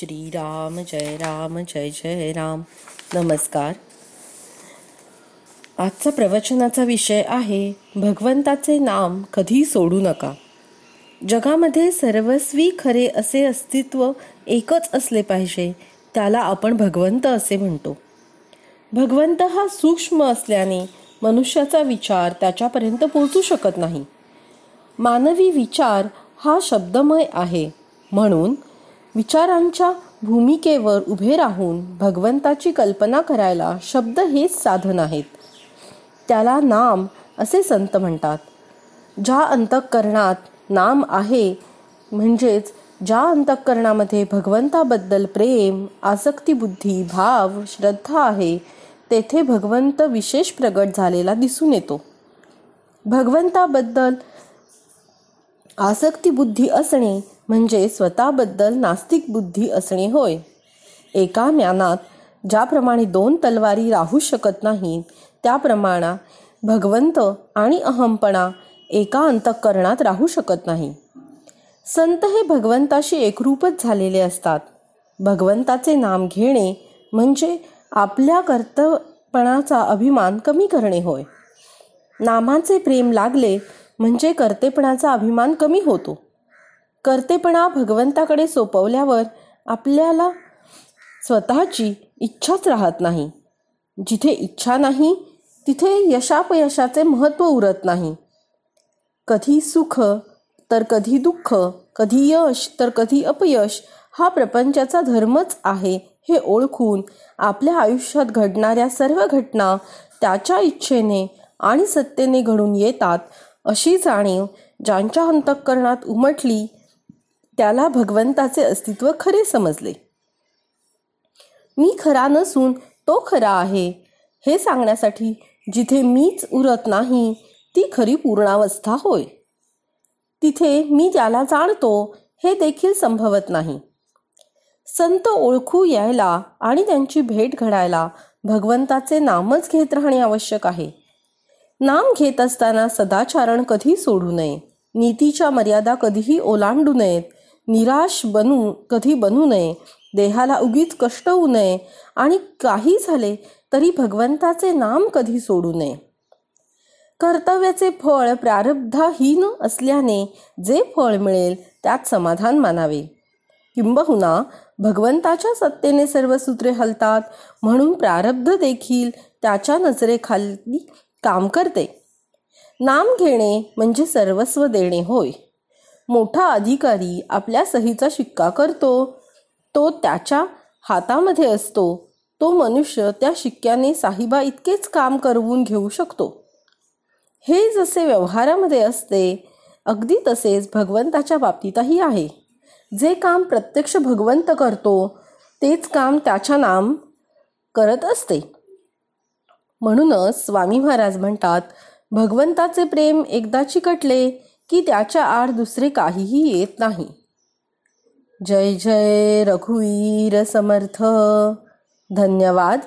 श्रीराम जय राम जय जय राम. नमस्कार. आजचा प्रवचनाचा विषय आहे भगवंताचे नाम कधी सोडू नका. जगामध्ये सर्वस्वी खरे असे अस्तित्व एकच असले पाहिजे त्याला आपण भगवंत असे म्हणतो. भगवंत हा सूक्ष्म असल्याने मनुष्याचा विचार त्याच्यापर्यंत पोहोचू शकत नाही. मानवी विचार हा शब्दमय आहे म्हणून विचारांच्या भूमिकेवर उभे राहून भगवंताची कल्पना करायला शब्द हेच साधन आहेत. त्याला नाम असे संत म्हणतात. ज्या अंतःकरणात नाम आहे म्हणजेच ज्या अंतःकरणामध्ये भगवंताबद्दल प्रेम आसक्तीबुद्धी भाव श्रद्धा आहे तेथे भगवंत विशेष प्रगट झालेला दिसून येतो. भगवंताबद्दल आसक्तीबुद्धी असणे म्हणजे स्वतःबद्दल नास्तिक बुद्धी असणे होय. एका ज्ञानात ज्याप्रमाणे दोन तलवारी राहू शकत नाहीत त्याप्रमाणे भगवंत आणि अहमपणा एका अंतःकरणात राहू शकत नाही. संत हे भगवंताशी एकरूपच झालेले असतात. भगवंताचे नाम घेणे म्हणजे आपल्या कर्तपणाचा अभिमान कमी करणे होय. नामाचे प्रेम लागले म्हणजे कर्तेपणाचा अभिमान कमी होतो. कर्तेपणा भगवंताकडे सोपवल्यावर आपल्याला स्वतःची इच्छाच राहत नाही. जिथे इच्छा नाही तिथे यशापयशाचे महत्त्व उरत नाही. कधी सुख तर कधी दुःख कधी यश तर कधी अपयश हा प्रपंचाचा धर्मच आहे हे ओळखून आपल्या आयुष्यात घडणाऱ्या सर्व घटना त्याच्या इच्छेने आणि सत्तेने घडून येतात अशी जाणीव ज्यांच्या अंतःकरणात उमटली त्याला भगवंताचे अस्तित्व खरे समजले. मी खरा नसून तो खरा आहे हे सांगण्यासाठी जिथे मीच उरत नाही ती खरी पूर्णावस्था होय. तिथे मी त्याला जाणतो हे देखील संभवत नाही. संत ओळखू यायला आणि त्यांची भेट घडायला भगवंताचे नामच घेत राहणे आवश्यक आहे. नाम घेत असताना सदाचारण कधी सोडू नये नीतीच्या मर्यादा कधीही ओलांडू नयेत निराश बनू कधी बनू नये. देहाला उगीच कष्ट होऊ नये. आणि काही झाले तरी भगवंताचे नाम कधी सोडू नये. कर्तव्याचे फळ प्रारब्धाहीन असल्याने जे फळ मिळेल त्यात समाधान मानावे. किंबहुना भगवंताच्या सत्तेने सर्व सूत्रे हलतात म्हणून प्रारब्ध देखील त्याच्या नजरेखाली काम करते. नाम घेणे म्हणजे सर्वस्व देणे होय. मोठा अधिकारी आपल्या सहीचा शिक्का करतो. तो त्याच्या हातामध्ये असतो. तो मनुष्य त्या शिक्क्याने साहिबा इतकेच काम करवून घेऊ शकतो. हे जसे व्यवहारामध्ये असते अगदी तसेच भगवंताच्या बाबतीतही आहे. जे काम प्रत्यक्ष भगवंत करतो तेच काम त्याच्या नाम करत असते. म्हणूनच स्वामी महाराज म्हणतात भगवंताचे प्रेम एकदा चिकटले की त्याच्या आड दुसरे काहीही येत नाही. जय जय रघुवीर समर्थ. धन्यवाद.